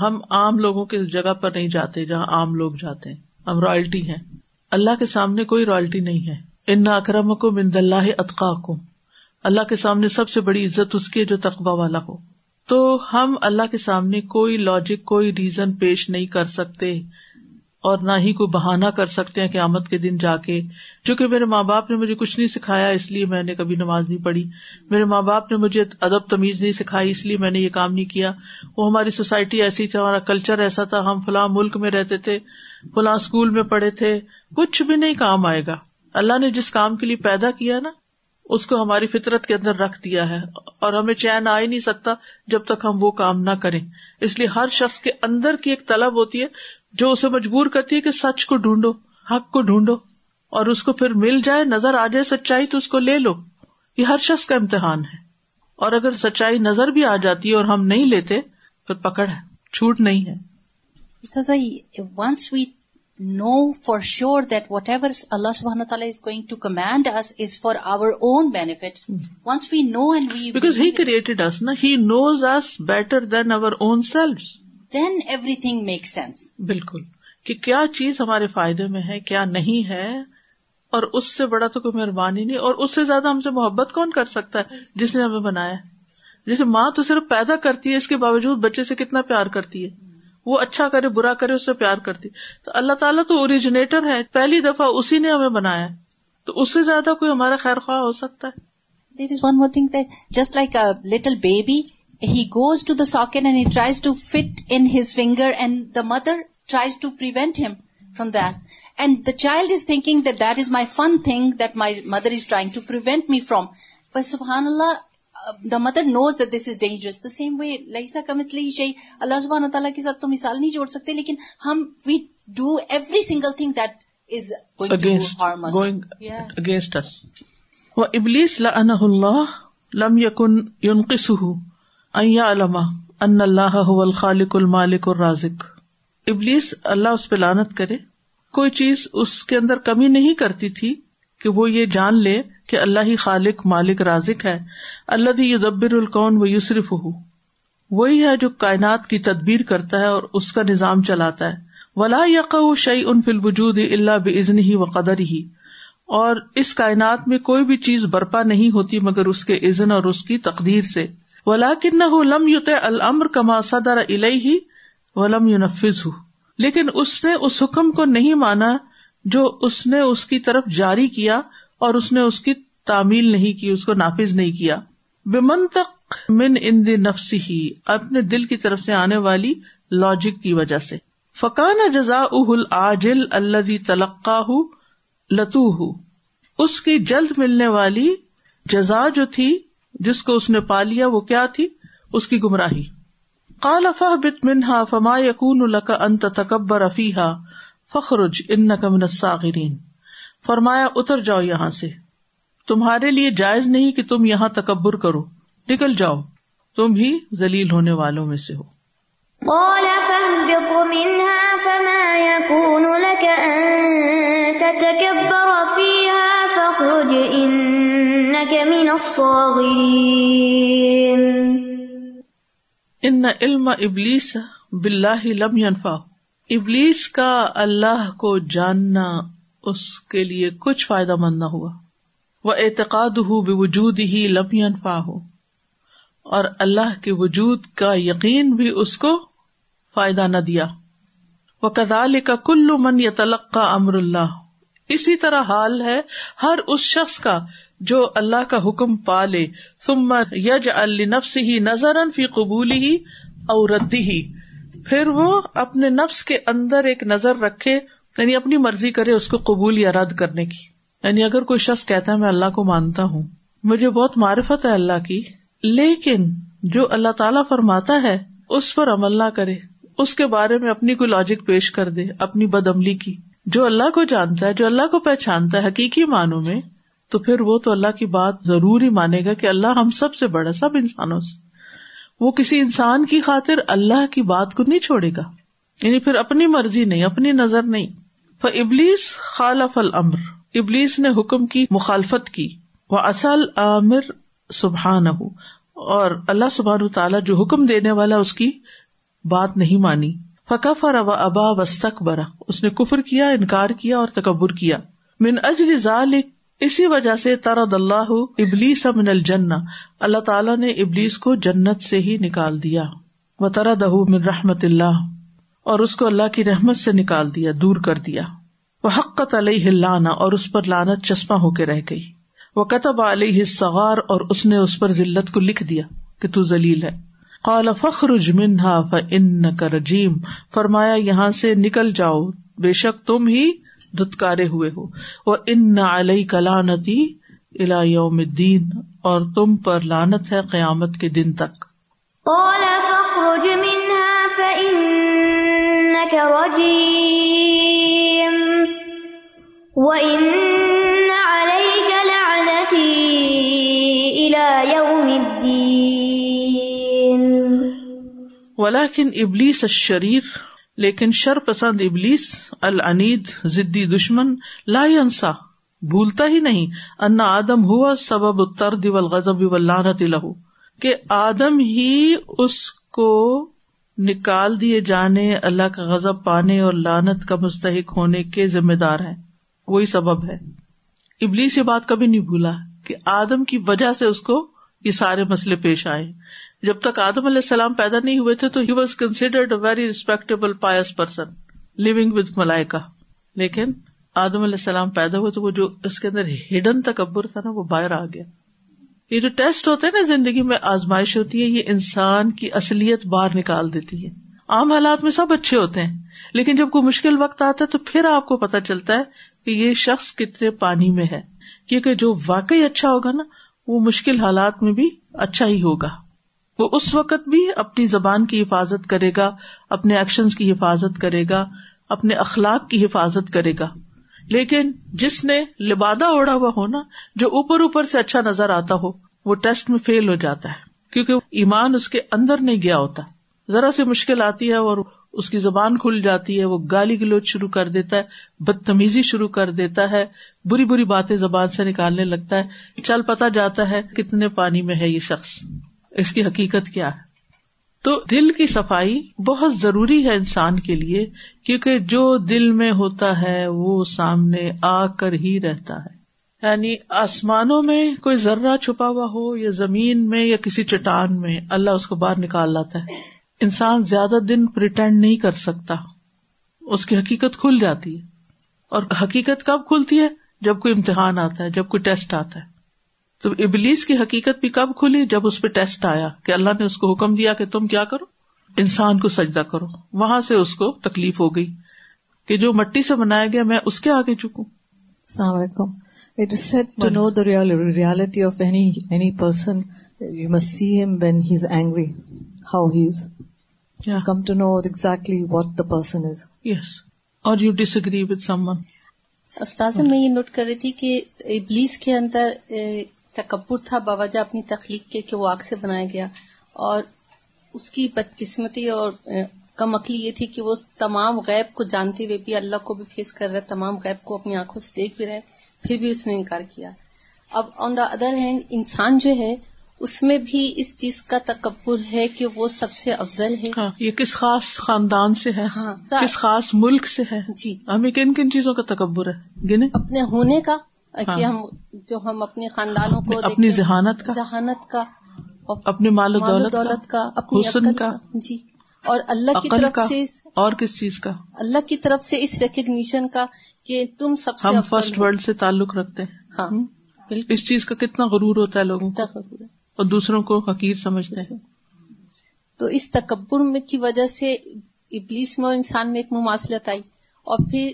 ہم عام لوگوں کی جگہ پر نہیں جاتے جہاں عام لوگ جاتے ہیں۔ ہم رائلٹی ہیں۔ اللہ کے سامنے کوئی رائلٹی نہیں ہے۔ ان اکرم کو مند اللہ اطقا کو اللہ کے سامنے سب سے بڑی عزت اس کی جو تقبہ والا ہو۔ تو ہم اللہ کے سامنے کوئی لاجک کوئی ریزن پیش نہیں کر سکتے۔ اور نہ ہی کوئی بہانا کر سکتے ہیں قیامت کے دن جا کے۔ چونکہ میرے ماں باپ نے مجھے کچھ نہیں سکھایا، اس لیے میں نے کبھی نماز نہیں پڑھی۔ میرے ماں باپ نے مجھے ادب تمیز نہیں سکھائی، اس لیے میں نے یہ کام نہیں کیا۔ وہ ہماری سوسائٹی ایسی تھی، ہمارا کلچر ایسا تھا۔ ہم فلاں ملک میں رہتے تھے، فلاں اسکول میں پڑھے تھے۔ کچھ بھی نہیں کام آئے گا۔ اللہ نے جس کام کے لیے پیدا کیا نا، اس کو ہماری فطرت کے اندر رکھ دیا ہے۔ اور ہمیں چین آ ہی نہیں سکتا جب تک ہم وہ کام نہ کریں۔ اس لیے ہر شخص کے اندر کی ایک طلب ہوتی ہے جو اسے مجبور کرتی ہے کہ سچ کو ڈھونڈو حق کو ڈھونڈو اور اس کو پھر مل جائے نظر آ جائے سچائی تو اس کو لے لو۔ یہ ہر شخص کا امتحان ہے۔ اور اگر سچائی نظر بھی آ جاتی ہے اور ہم نہیں لیتے پھر پکڑ ہے چھوٹ نہیں ہے۔ Once we know for sure that whatever اللہ سبحانہ تعالیٰ is going to command us is for our own benefit once we know and we because he created us نا he knows us better than our own self then everything make sense بالکل کہ کیا چیز ہمارے فائدے میں ہے کیا نہیں ہے اور اس سے بڑا تو کوئی مہربانی نہیں اور اس سے زیادہ ہم سے محبت کون کر سکتا ہے؟ جس نے ہمیں بنایا جیسے ماں تو صرف پیدا کرتی ہے اس کے باوجود بچے سے کتنا پیار کرتی ہے۔ وہ اچھا کرے برا کرے اس سے پیار کرتی تو اللہ تعالیٰ تو اوریجنیٹر ہے پہلی دفعہ اسی نے ہمیں بنایا تو اس سے زیادہ کوئی ہمارا خیر خواہ ہو سکتا ہے۔ There is one more thing just like little baby he goes to the socket and he tries to fit in his finger and the mother tries to prevent him from that and the child is thinking that that is my fun thing that my mother is trying to prevent me from but سبحان اللہ the mother knows that this is dangerous the same way لئیسا کمتلی چاہیے اللہ سبحانہ تعالیٰ کے ساتھ تو مثال نہیں جوڑ سکتے لیکن ہم we do every single thing that is against ابلیس اللہ لم یکن علما ان اللہ الخالق المالک الرازق۔ ابلیس اللہ اس پہ لانت کرے۔ کوئی چیز اس کے اندر کمی نہیں کرتی تھی کہ وہ یہ جان لے کہ اللہ ہی خالق، مالک، رازق ہے۔ اللہ یدبر القون و یوسرف ہو وہی ہے جو کائنات کی تدبیر کرتا ہے اور اس کا نظام چلاتا ہے۔ ولا یق شعی ان فل وجود اللہ بزن ہی و قدر ہی اور اس کائنات میں کوئی بھی چیز برپا نہیں ہوتی مگر اس کے عزن اور اس کی تقدیر سے۔ ولاکن لم یوت المر کما صدر الہی ولم یونفز لیکن اس نے اس حکم کو نہیں مانا جو اس نے اس کی طرف جاری کیا اور اس نے اس کی تعمیل نہیں کی، اس کو نافذ نہیں کیا۔ بے من ان نفس ہی اپنے دل کی طرف سے آنے والی لاجک کی وجہ سے۔ فقان جزا اہل آجل اللہ تلقا لتو اس کی جلد ملنے والی جزا جو تھی جس کو اس نے پا لیا وہ کیا تھی؟ اس کی گمراہی۔ کال افا بت منہا فما یقون الک انت تکبر افیحا فخرج ان من الصاغرین۔ فرمایا، اتر جاؤ یہاں سے۔ تمہارے لیے جائز نہیں کہ تم یہاں تکبر کرو۔ نکل جاؤ۔ تم بھی ذلیل ہونے والوں میں سے ہو۔ قال، فاهبط منها فما يكون لك أن تتكبر فيها فاخرج إنك من الصاغرين. ان علم ابلیس بلاہ لم ينفع ابلیس کا اللہ کو جاننا اس کے لیے کچھ فائدہ مند نہ ہوا. وہ اعتقاد ہو بے وجود ہی لم ينفع ہو اور اللہ کے وجود کا یقین بھی اس کو فائدہ نہ دیا. وہ کدال کا کلو من یا تلقا امر اللہ اسی طرح حال ہے ہر اس شخص کا جو اللہ کا حکم پالے ثم یج النفس ہی نظر فی قبول ہی اور ردی ہی پھر وہ اپنے نفس کے اندر ایک نظر رکھے یعنی اپنی مرضی کرے اس کو قبول یا رد کرنے کی۔ یعنی اگر کوئی شخص کہتا ہے، میں اللہ کو مانتا ہوں، مجھے بہت معرفت ہے اللہ کی، لیکن جو اللہ تعالیٰ فرماتا ہے، اس پر عمل نہ کرے، اس کے بارے میں اپنی کوئی لاجک پیش کر دے، اپنی بد عملی کی۔ جو اللہ کو جانتا ہے، جو اللہ کو پہچانتا ہے، حقیقی معنوں میں، تو پھر وہ تو اللہ کی بات ضرور ہی مانے گا کہ اللہ ہم سب سے بڑا، سب انسانوں سے۔ وہ کسی انسان کی خاطر اللہ کی بات کو نہیں چھوڑے گا۔ یعنی پھر اپنی مرضی نہیں، اپنی نظر نہیں۔ ابلیس خالف المر ابلیس نے حکم کی، مخالفت کی۔ وہ اصل عامر سبحان اور اللہ سبحان تعالیٰ جو حکم دینے والا اس کی بات نہیں مانی۔ فقف اور ابا وسط برا اس نے کفر کیا، انکار کیا اور تکبر کیا۔ من اجر ذالک، اسی وجہ سے ترد اللہ ابلیس من الجنہ۔ اللہ تعالیٰ نے ابلیس کو جنت سے ہی نکال دیا۔ وہ ترد من رحمت اللہ۔ اور اس کو اللہ کی رحمت سے نکال دیا، دور کر دیا۔ وہ حقت علیہ لانا اور اس پر لانت چشمہ ہو کے رہ گئی۔ وہ کتب علیہ سغار اور اس نے اس پر ذلت کو لکھ دیا کہ تو ذلیل ہے۔ قال، فخرج منها فانك رجیم فرمایا، یہاں سے نکل جاؤ، بے شک تم ہی دتکارے ہوئے ہو۔ وہ ان علیہ کلانتی الا یوم الدین اور تم پر لانت ہے قیامت کے دن تک۔ قال فاخرج منها فإنك رجيم وإن عليك لعنتي إلى يوم الدين ولاکن ابلیس الشریر لیکن شر پسند ابلیس العنید ضدی دشمن، لا انسا بھولتا ہی نہیں انا آدم ہوا سبب الترد والغضب واللعنت لہو کہ آدم ہی اس کو نکال دیے جانے، اللہ کا غضب پانے اور لانت کا مستحق ہونے کے ذمہ دار ہے وہی سبب ہے۔ ابلیس یہ بات کبھی نہیں بھولا کہ آدم کی وجہ سے اس کو یہ سارے مسئلے پیش آئے۔ جب تک آدم علیہ السلام پیدا نہیں ہوئے تھے تو he was considered a very respectable pious person living with ملائکا لیکن آدم علیہ السلام پیدا ہوئے تو وہ جو اس کے اندر ہڈن تکبر تھا نا وہ باہر آ گیا. یہ جو ٹیسٹ ہوتے ہیں نا زندگی میں آزمائش ہوتی ہے، یہ انسان کی اصلیت باہر نکال دیتی ہے. عام حالات میں سب اچھے ہوتے ہیں، لیکن جب کوئی مشکل وقت آتا ہے تو پھر آپ کو پتا چلتا ہے کہ یہ شخص کتنے پانی میں ہے. کیونکہ جو واقعی اچھا ہوگا نا، وہ مشکل حالات میں بھی اچھا ہی ہوگا. وہ اس وقت بھی اپنی زبان کی حفاظت کرے گا، اپنے ایکشن کی حفاظت کرے گا، اپنے اخلاق کی حفاظت کرے گا۔ لیکن جس نے لبادہ اوڑا ہوا ہو نا، جو اوپر اوپر سے اچھا نظر آتا ہو، وہ ٹیسٹ میں فیل ہو جاتا ہے۔ کیونکہ ایمان اس کے اندر نہیں گیا ہوتا۔ ذرا سی مشکل آتی ہے اور اس کی زبان کھل جاتی ہے، وہ گالی گلوچ شروع کر دیتا ہے، بدتمیزی شروع کر دیتا ہے، بری بری باتیں زبان سے نکالنے لگتا ہے۔ چل پتا جاتا ہے کتنے پانی میں ہے یہ شخص۔ اس کی حقیقت کیا ہے؟ تو دل کی صفائی بہت ضروری ہے انسان کے لیے، کیونکہ جو دل میں ہوتا ہے وہ سامنے آ کر ہی رہتا ہے۔ یعنی آسمانوں میں کوئی ذرہ چھپا ہوا ہو، یا زمین میں، یا کسی چٹان میں، اللہ اس کو باہر نکال لاتا ہے۔ انسان زیادہ دن پرٹینڈ نہیں کر سکتا۔ اس کی حقیقت کھل جاتی ہے۔ اور حقیقت کب کھلتی ہے؟ جب کوئی امتحان آتا ہے، جب کوئی ٹیسٹ آتا ہے۔ تو ابلیس کی حقیقت بھی کب کھلی؟ جب اس پہ ٹیسٹ آیا کہ اللہ نے اس کو حکم دیا کہ تم کیا کرو؟ انسان کو سجدہ کرو۔ وہاں سے اس کو تکلیف ہو گئی کہ جو مٹی سے بنایا گیا میں اس کے آگے چکوں۔ السلام علیکم۔ It is said to know the reality of any any person you must see him when he is angry how he is come to know exactly what the person is yes اور you disagree with someone استاذ میں یہ note کر رہی تھی کہ ابلیس کے اندر تکبر تھا باوجہ اپنی تخلیق کے کہ وہ آگ سے بنایا گیا۔ اور اس کی بدقسمتی اور کم عقلی یہ تھی کہ وہ تمام غیب کو جانتے ہوئے بھی اللہ کو بھی فیس کر رہے تمام غیب کو اپنی آنکھوں سے دیکھ بھی رہے پھر بھی اس نے انکار کیا۔ اب آن دا ادر ہینڈ انسان جو ہے اس میں بھی اس چیز کا تکبر ہے کہ وہ سب سے افضل ہے۔ ہاں یہ کس خاص خاندان سے ہے؟ ہاں کس خاص ملک سے ہے؟ جی۔ ہمیں کن کن چیزوں کا تکبر ہے؟ گنے؟ اپنے ہونے کا۔ کہ ہم جو ہم اپنے خاندانوں کو اپنی ذہانت کا؟ ذہانت کا اپنے مال و دولت دولت کا اپنی حسن کا؟ جی۔ اور اللہ کی طرف سے اور کس چیز کا؟ اللہ کی طرف سے اس ریکگنیشن کا کہ تم سب سے ہم فرسٹ۔ ورلڈ سے تعلق رکھتے ہیں۔ ہاں؟ بالکل۔ اس چیز کا کتنا غرور ہوتا ہے لوگوں کو۔ اور دوسروں کو حقیر سمجھتے ہیں۔ تو اس تکبر میں کی وجہ سے ابلیس میں اور انسان میں ایک مماثلت آئی۔ اور پھر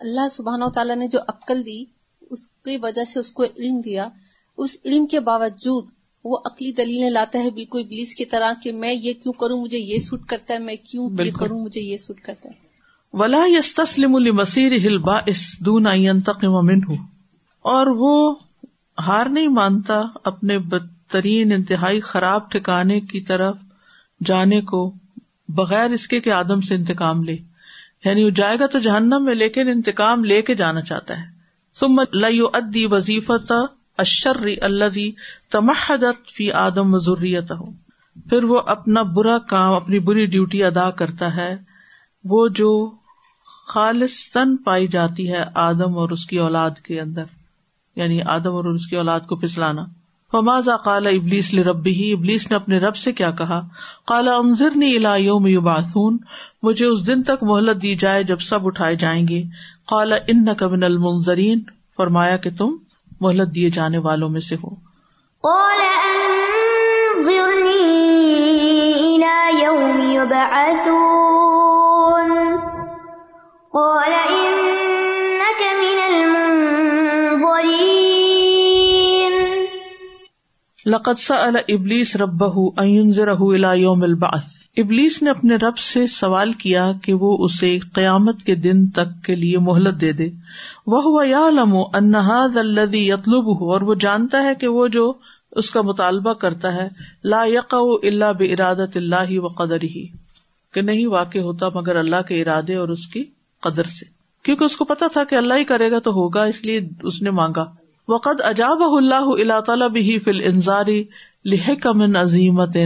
اللہ سبحانہ و تعالیٰ نے جو عقل دی اس کی وجہ سے اس کو علم دیا۔ اس علم کے باوجود وہ عقلی دلیلیں لاتا ہے بالکل ابلیس کی طرح کہ میں یہ کیوں کروں مجھے یہ سوٹ کرتا ہے میں کیوں یہ۔ کروں مجھے یہ سوٹ کرتا ہے۔ ولا یس تسلم المسیر ہلبا اس دون اور وہ ہار نہیں مانتا اپنے بدترین انتہائی خراب ٹھکانے کی طرف جانے کو بغیر اس کے کہ آدم سے انتقام لے۔ یعنی وہ جائے گا تو جہنم میں لیکن انتقام لے کے جانا چاہتا ہے۔ ثم لئی ادی وظیفت اشر اللہ تمحدت فی آدم ضروریت ہو پھر وہ اپنا برا کام، اپنی بری ڈیوٹی ادا کرتا ہے۔ وہ جو خالص تن پائی جاتی ہے آدم اور اس کی اولاد کے اندر یعنی آدم اور اس کی اولاد کو پھسلانا۔ فماز کالا ابلیس لربی؟ ہی ابلیس نے اپنے رب سے کیا کہا؟ کالا امزرنی یوم یبعثون، مجھے اس دن تک مہلت دی جائے جب سب اٹھائے جائیں گے۔ کالا ان من المنظرین، فرمایا کہ تم مہلت دیے جانے والوں میں سے ہو۔ قال أنظرني يوم يبعثون قال إنك لقد سأل ابلیس ربہ ان البعث۔ ابلیس نے اپنے رب سے سوال کیا کہ وہ اسے قیامت کے دن تک کے لیے مہلت دے دے۔ وہ ہوا یا لمو انہاد الدی یتلب اور وہ جانتا ہے کہ وہ جو اس کا مطالبہ کرتا ہے، لا یق اللہ بے ارادت اللہ و قدر ہی کہ نہیں واقع ہوتا مگر اللہ کے ارادے اور اس کی قدر سے۔ کیونکہ اس کو پتا تھا کہ اللہ ہی کرے گا تو ہوگا، اس لیے اس نے مانگا۔ وقد اجاب اللہ اللہ تعالی بھی فل انزاری لہکمن عظیمت۔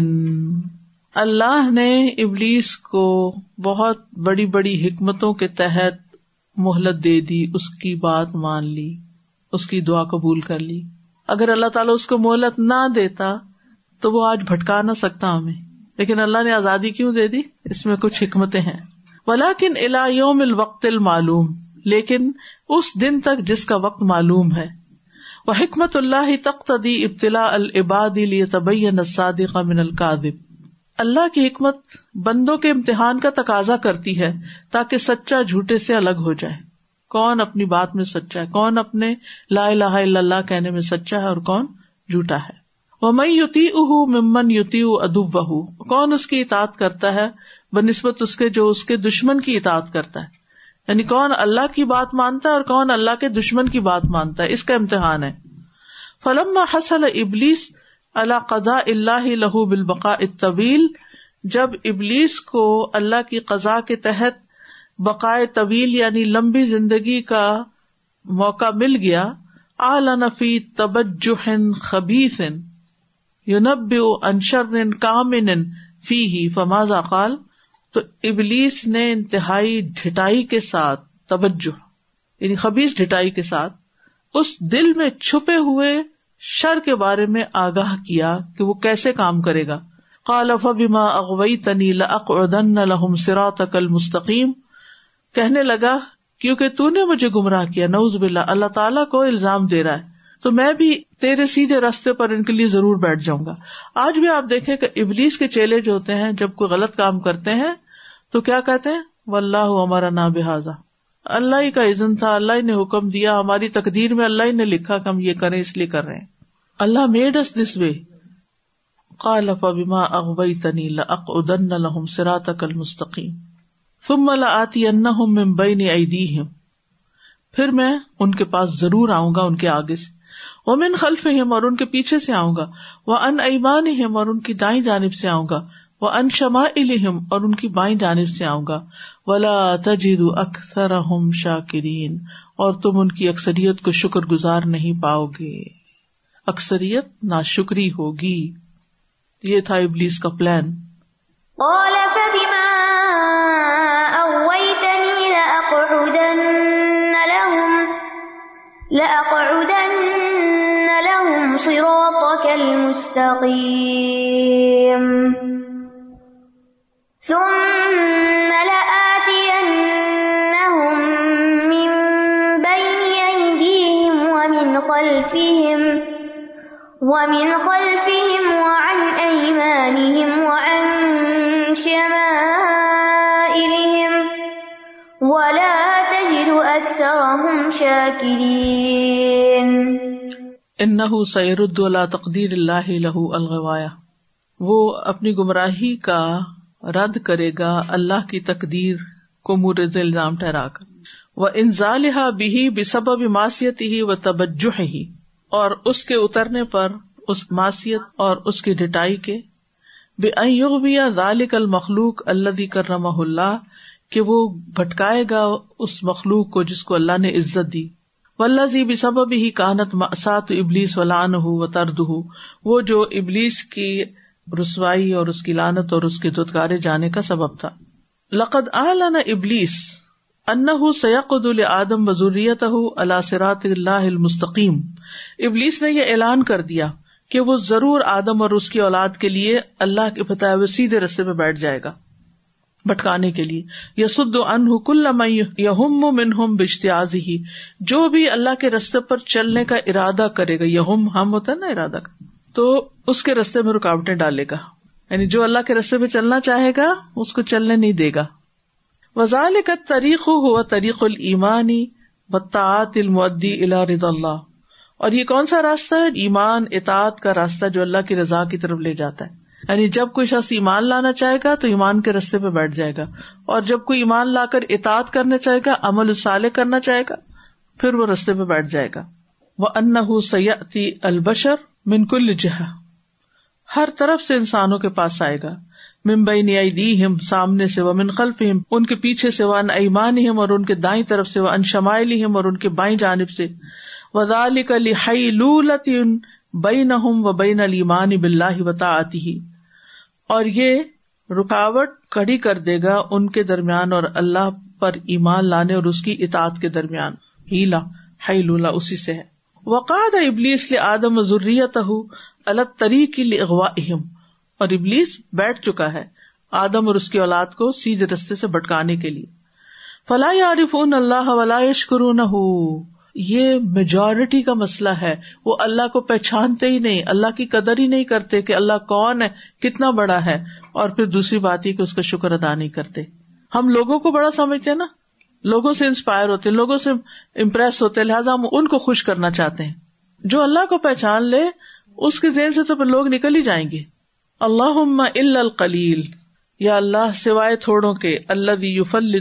اللہ نے ابلیس کو بہت بڑی بڑی حکمتوں کے تحت مہلت دے دی، اس کی بات مان لی، اس کی دعا قبول کر لی۔ اگر اللہ تعالیٰ اس کو مہلت نہ دیتا تو وہ آج بھٹکا نہ سکتا ہمیں۔ لیکن اللہ نے آزادی کیوں دے دی؟ اس میں کچھ حکمتیں ہیں۔ ولاکن الایوم الوقت المعلوم، لیکن اس دن تک جس کا وقت معلوم ہے۔ وہ حکمت اللہ تقتدی ابتلا العباد طبی الصادق من القادب اللہ کی حکمت بندوں کے امتحان کا تقاضا کرتی ہے تاکہ سچا جھوٹے سے الگ ہو جائے۔ کون اپنی بات میں سچا ہے؟ کون اپنے لا الہ الا اللہ کہنے میں سچا ہے اور کون جھوٹا ہے؟ وہ میں یوتی اہ ممن یوتی ادب بہ کون اس کی اطاعت کرتا ہے بہ نسبت اس کے جو اس کے دشمن کی اطاعت کرتا ہے؟ یعنی کون اللہ کی بات مانتا ہے اور کون اللہ کے دشمن کی بات مانتا ہے؟ اس کا امتحان ہے۔ فلم حسل ابلیس اللہ قدا اللہ لہو بالبقا طویل جب ابلیس کو اللہ کی قزا کے تحت بقائے طویل یعنی لمبی زندگی کا موقع مل گیا نفی تبجن خبیف یونب انشر کامن فی ہی فماز اقال تو ابلیس نے انتہائی ڈٹائی کے ساتھ توجہ یعنی خبیز ڈٹائی کے ساتھ اس دل میں چھپے ہوئے شر کے بارے میں آگاہ کیا کہ وہ کیسے کام کرے گا۔ قالف بیما اغوئی تنی لن لہم سرا تقل مستقیم کہنے لگا، کیونکہ تو نے مجھے گمراہ کیا نوز بلّہ اللہ تعالیٰ کو الزام دے رہا ہے۔ تو میں بھی تیرے سیدھے رستے پر ان کے لیے ضرور بیٹھ جاؤں گا۔ آج بھی آپ دیکھیں کہ ابلیس کے چیلے جو ہوتے ہیں، جب کوئی غلط کام کرتے ہیں تو کیا کہتے ہیں؟ و اللہ ہمارا نا بحاظ اللہ ہی کا عزن تھا، اللہ ہی نے حکم دیا، ہماری تقدیر میں اللہ ہی نے لکھا کہ ہم یہ کریں، اس لیے کر رہے ہیں۔ اللہ میڈ اس دس وے قال فبما اغويتني لاقعدن لهم صراطك المستقيم ثم لآتينهم من بين ايديهم پھر میں ان کے پاس ضرور آؤں گا، ان کے آگے سے۔ وہ من خلف اور ان کے پیچھے سے آؤں گا۔ وہ ان ایمان اور ان کی دائیں جانب سے آؤں گا۔ وہ ان شما اور ان کی بائیں جانب سے آؤں گا۔ ولا تجد اکثر شاکرین اور تم ان کی اکثریت کو شکر گزار نہیں پاؤ گے۔ اکثریت نا شکری ہوگی۔ یہ تھا ابلیس کا پلان۔ قال فبما لهم، لأقعدن لهم صراطك المستقيم۔ ثم لآتينهم من بين أيديهم ومن خلفهم ومن خلفهم وعن أيمانهم وعن شمائلهم ولا تجد أكثرهم شاكرين انه سيرد ولا تقدیر اللہ له الغوایا وہ اپنی گمراہی کا رد کرے گا اللہ کی تقدیر کو مورد الزام ٹھہرا کر۔ وہ انزالحا بھی بسبب معصیت ہی و توجہ ہی اور اس کے اترنے پر اس معصیت اور اس کی ڈٹائی کے۔ بے بھی ذالک المخلوق اللہ کرم اللہ کہ وہ بھٹکائے گا اس مخلوق کو جس کو اللہ نے عزت دی۔ ولزی بھی سبب ہی کانت سات ابلیس ولان ہو و ترد ہو وہ جو ابلیس کی رسوائی اور اس کی لانت اور اس کے دتکارے جانے کا سبب تھا۔ لقد اعلان ابلیس انہ سیقد آدم وزوریت اللہ سرات اللہ المستقیم۔ ابلیس نے یہ اعلان کر دیا کہ وہ ضرور آدم اور اس کی اولاد کے لیے اللہ کے بتائے ہوئے سیدھے رستے پہ بیٹھ جائے گا۔ بٹکانے کے لیے۔ یسد ان کل یہم منہم بشتیاز ہی جو بھی اللہ کے رستے پر چلنے کا ارادہ کرے گا، یہم ہم ہوتا ہے نا ارادہ کا۔ تو اس کے رستے میں رکاوٹیں ڈالے گا۔ یعنی جو اللہ کے رستے پہ چلنا چاہے گا، اس کو چلنے نہیں دے گا۔ وزال کا طریق ہوا طریق المانی بطاط المدی الا رد اللہ اور یہ کون سا راستہ ہے؟ ایمان، اطاعت کا راستہ جو اللہ کی رضا کی طرف لے جاتا ہے۔ یعنی جب کوئی شخص ایمان لانا چاہے گا، تو ایمان کے رستے پہ بیٹھ جائے گا۔ اور جب کوئی ایمان لا کر اطاعت کرنا چاہے گا، عمل الصالح کرنا چاہے گا، پھر وہ رستے پہ بیٹھ جائے گا۔ وہ ان سیاتی البشر منکل جہاں ہر طرف سے انسانوں کے پاس آئے گا۔ ممبئی نیائی دی ہم سامنے سے وہ منخلف ہم ان کے پیچھے سے وہ ایمان ہم اور ان کے دائیں طرف سے وہ ان شمائلی ہم اور ان کے بائیں جانب سے۔ وزال کا لہائی لولت بئی نہ و بین المان بلّہ وطا آتی ہی اور یہ رکاوٹ کڑی کر دے گا ان کے درمیان اور اللہ پر ایمان لانے اور اس کی اطاعت کے درمیان۔ ہیلا ہائی لولا اسی سے ہے۔ وقاد ابلیس لے آدم ضروریت الگ طریقی اغوا اہم اور ابلیس بیٹھ چکا ہے آدم اور اس کی اولاد کو سیدھے رستے سے بٹکانے کے لیے۔ فلاح عارف اللہ ولا کرو یہ میجورٹی کا مسئلہ ہے۔ وہ اللہ کو پہچانتے ہی نہیں، اللہ کی قدر ہی نہیں کرتے کہ اللہ کون ہے، کتنا بڑا ہے۔ اور پھر دوسری بات یہ کہ اس کا شکر ادا نہیں کرتے۔ ہم لوگوں کو بڑا سمجھتے ہیں نا؟ لوگوں سے انسپائر ہوتے ہیں، لوگوں سے امپریس ہوتے ہیں، لہٰذا ہم ان کو خوش کرنا چاہتے ہیں۔ جو اللہ کو پہچان لے اس کے ذہن سے تو پھر لوگ نکل ہی جائیں گے۔ اللہ القلیل، یا اللہ سوائے تھوڑوں کے اللہ یوفل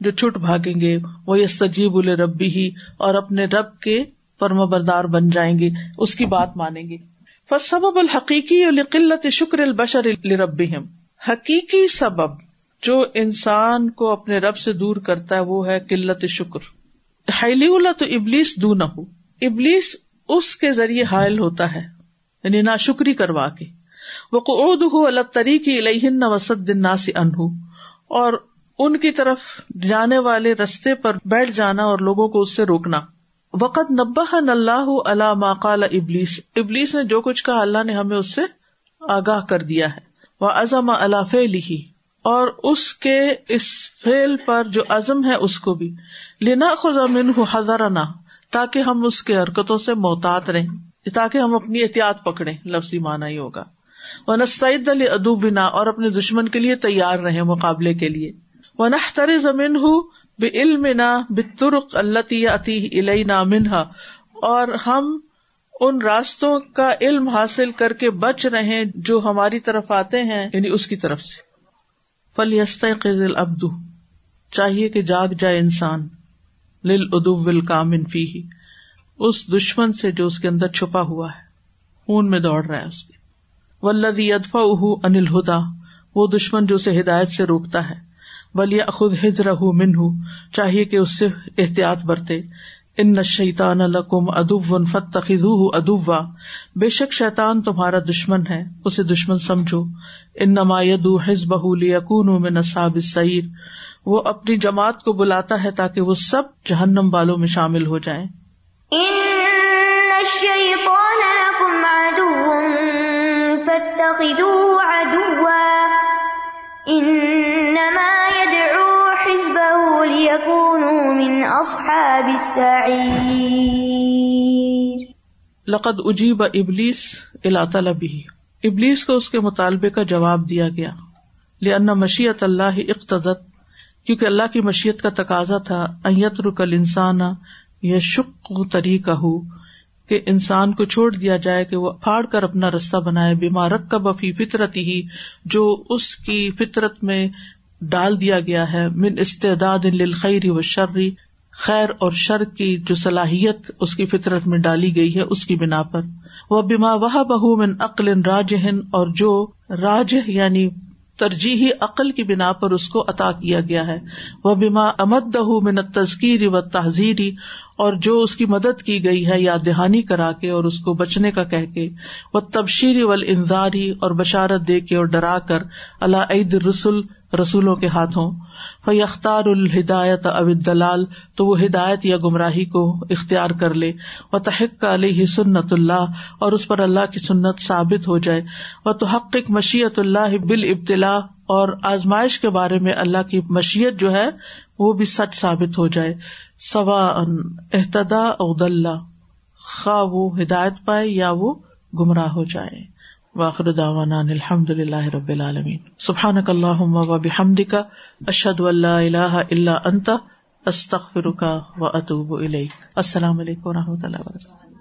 جو چھٹ بھاگیں گے وہ یہ سجیب ربی ہی اور اپنے رب کے پرم بردار بن جائیں گے، اس کی بات مانیں گے۔ سبب الحقیقی قلت شکر البشر رب حقیقی سبب جو انسان کو اپنے رب سے دور کرتا ہے، وہ ہے قلت شکر۔ حیلی تو ابلیس دو نہ ہو ابلیس اس کے ذریعے حائل ہوتا ہے۔ یعنی نا شکری کروا کے۔ وہ قعود ہو اللہ طریقی الہن وسط دن نا سے انہ اور ان کی طرف جانے والے رستے پر بیٹھ جانا اور لوگوں کو اس سے روکنا۔ وقت نبا اللہ اللہ ماقال ابلیس ابلیس نے جو کچھ کہا، اللہ نے ہمیں اس سے آگاہ کر دیا ہے۔ وہ ازم اللہ فیل ہی اور اس کے اس فیل پر جو عزم ہے، اس کو بھی۔ لینا خزمن ہزارہ نہ تاکہ ہم اس کے حرکتوں سے محتاط رہیں۔ تاکہ ہم اپنی احتیاط پکڑے لفظی مانا ہی ہوگا۔ وہ نستعد علی ادوب بنا اور اپنے دشمن کے لیے تیار رہے مقابلے کے لیے۔ وہ نختر زمین ہوں بے علم نہ بترک اللہ عتی منہا اور ہم ان راستوں کا علم حاصل کر کے بچ رہے جو ہماری طرف آتے ہیں یعنی اس کی طرف سے۔ فل یست ابدو چاہیے کہ جاگ جائے انسان۔ لل ادو ول کامن فی اس دشمن سے جو اس کے اندر چھپا ہوا ہے، خون میں دوڑ رہا ہے اس کے ولدی ادفا اہ انل ہدا وہ دشمن جو اسے ہدایت سے روکتا ہے۔ بلیا خود ہج رہ من ہوں چاہیے کہ اس سے احتیاط برتے۔ ان شیتان القم ادو فت ادوا بے شک شیتان تمہارا دشمن ہے، اسے دشمن سمجھو۔ ان نما یدو حز بہ لیکون میں نصاب سعیر وہ اپنی جماعت کو بلاتا ہے تاکہ وہ سب جہنم والوں میں شامل ہو جائیں۔ لقد اجیب ابلیس اللہ بھی ابلیس کو اس کے مطالبے کا جواب دیا گیا۔ لأن مشیت اللہ اقتدت کیونکہ اللہ کی مشیت کا تقاضا تھا ایت رکل انسان یا شک طریقہ ہو کہ انسان کو چھوڑ دیا جائے کہ وہ پھاڑ کر اپنا رستہ بنائے بیمارک کا بفی فطرت ہی جو اس کی فطرت میں ڈال دیا گیا ہے، من استعداد للخیر و شرری خیر اور شر کی جو صلاحیت اس کی فطرت میں ڈالی گئی ہے، اس کی بنا پر۔ وہ بیما وہ بہ من عقل راج اور جو راج یعنی ترجیحی عقل کی بنا پر اس کو عطا کیا گیا ہے۔ وہ بیما امد دہ من تذکیری و تحزیری اور جو اس کی مدد کی گئی ہے یا دہانی کرا کے اور اس کو بچنے کا کہہ کے۔ وہ تبشیری و انضاری اور بشارت دے کے اور ڈرا کر۔ اللہ عید رسول رسولوں کے ہاتھوں۔ فیختار الہدایت اب دلال تو وہ ہدایت یا گمراہی کو اختیار کر لے۔ و تحق علیہ سنت اللہ اور اس پر اللہ کی سنت ثابت ہو جائے۔ و تو حقیق مشیت اللہ بال ابتلا اور آزمائش کے بارے میں اللہ کی مشیت جو ہے وہ بھی سچ ثابت ہو جائے۔ سوا احتدا عد اللہ خواہ وہ ہدایت پائے یا وہ گمراہ ہو جائے۔ واخر داوانا الحمد للہ رب العالمین. سبحان اللہ و بحمد کا اشد اللہ اللہ اللہ انت استخر کا و اطوب السلام علیکم و رحمۃ اللہ وبرکاتہ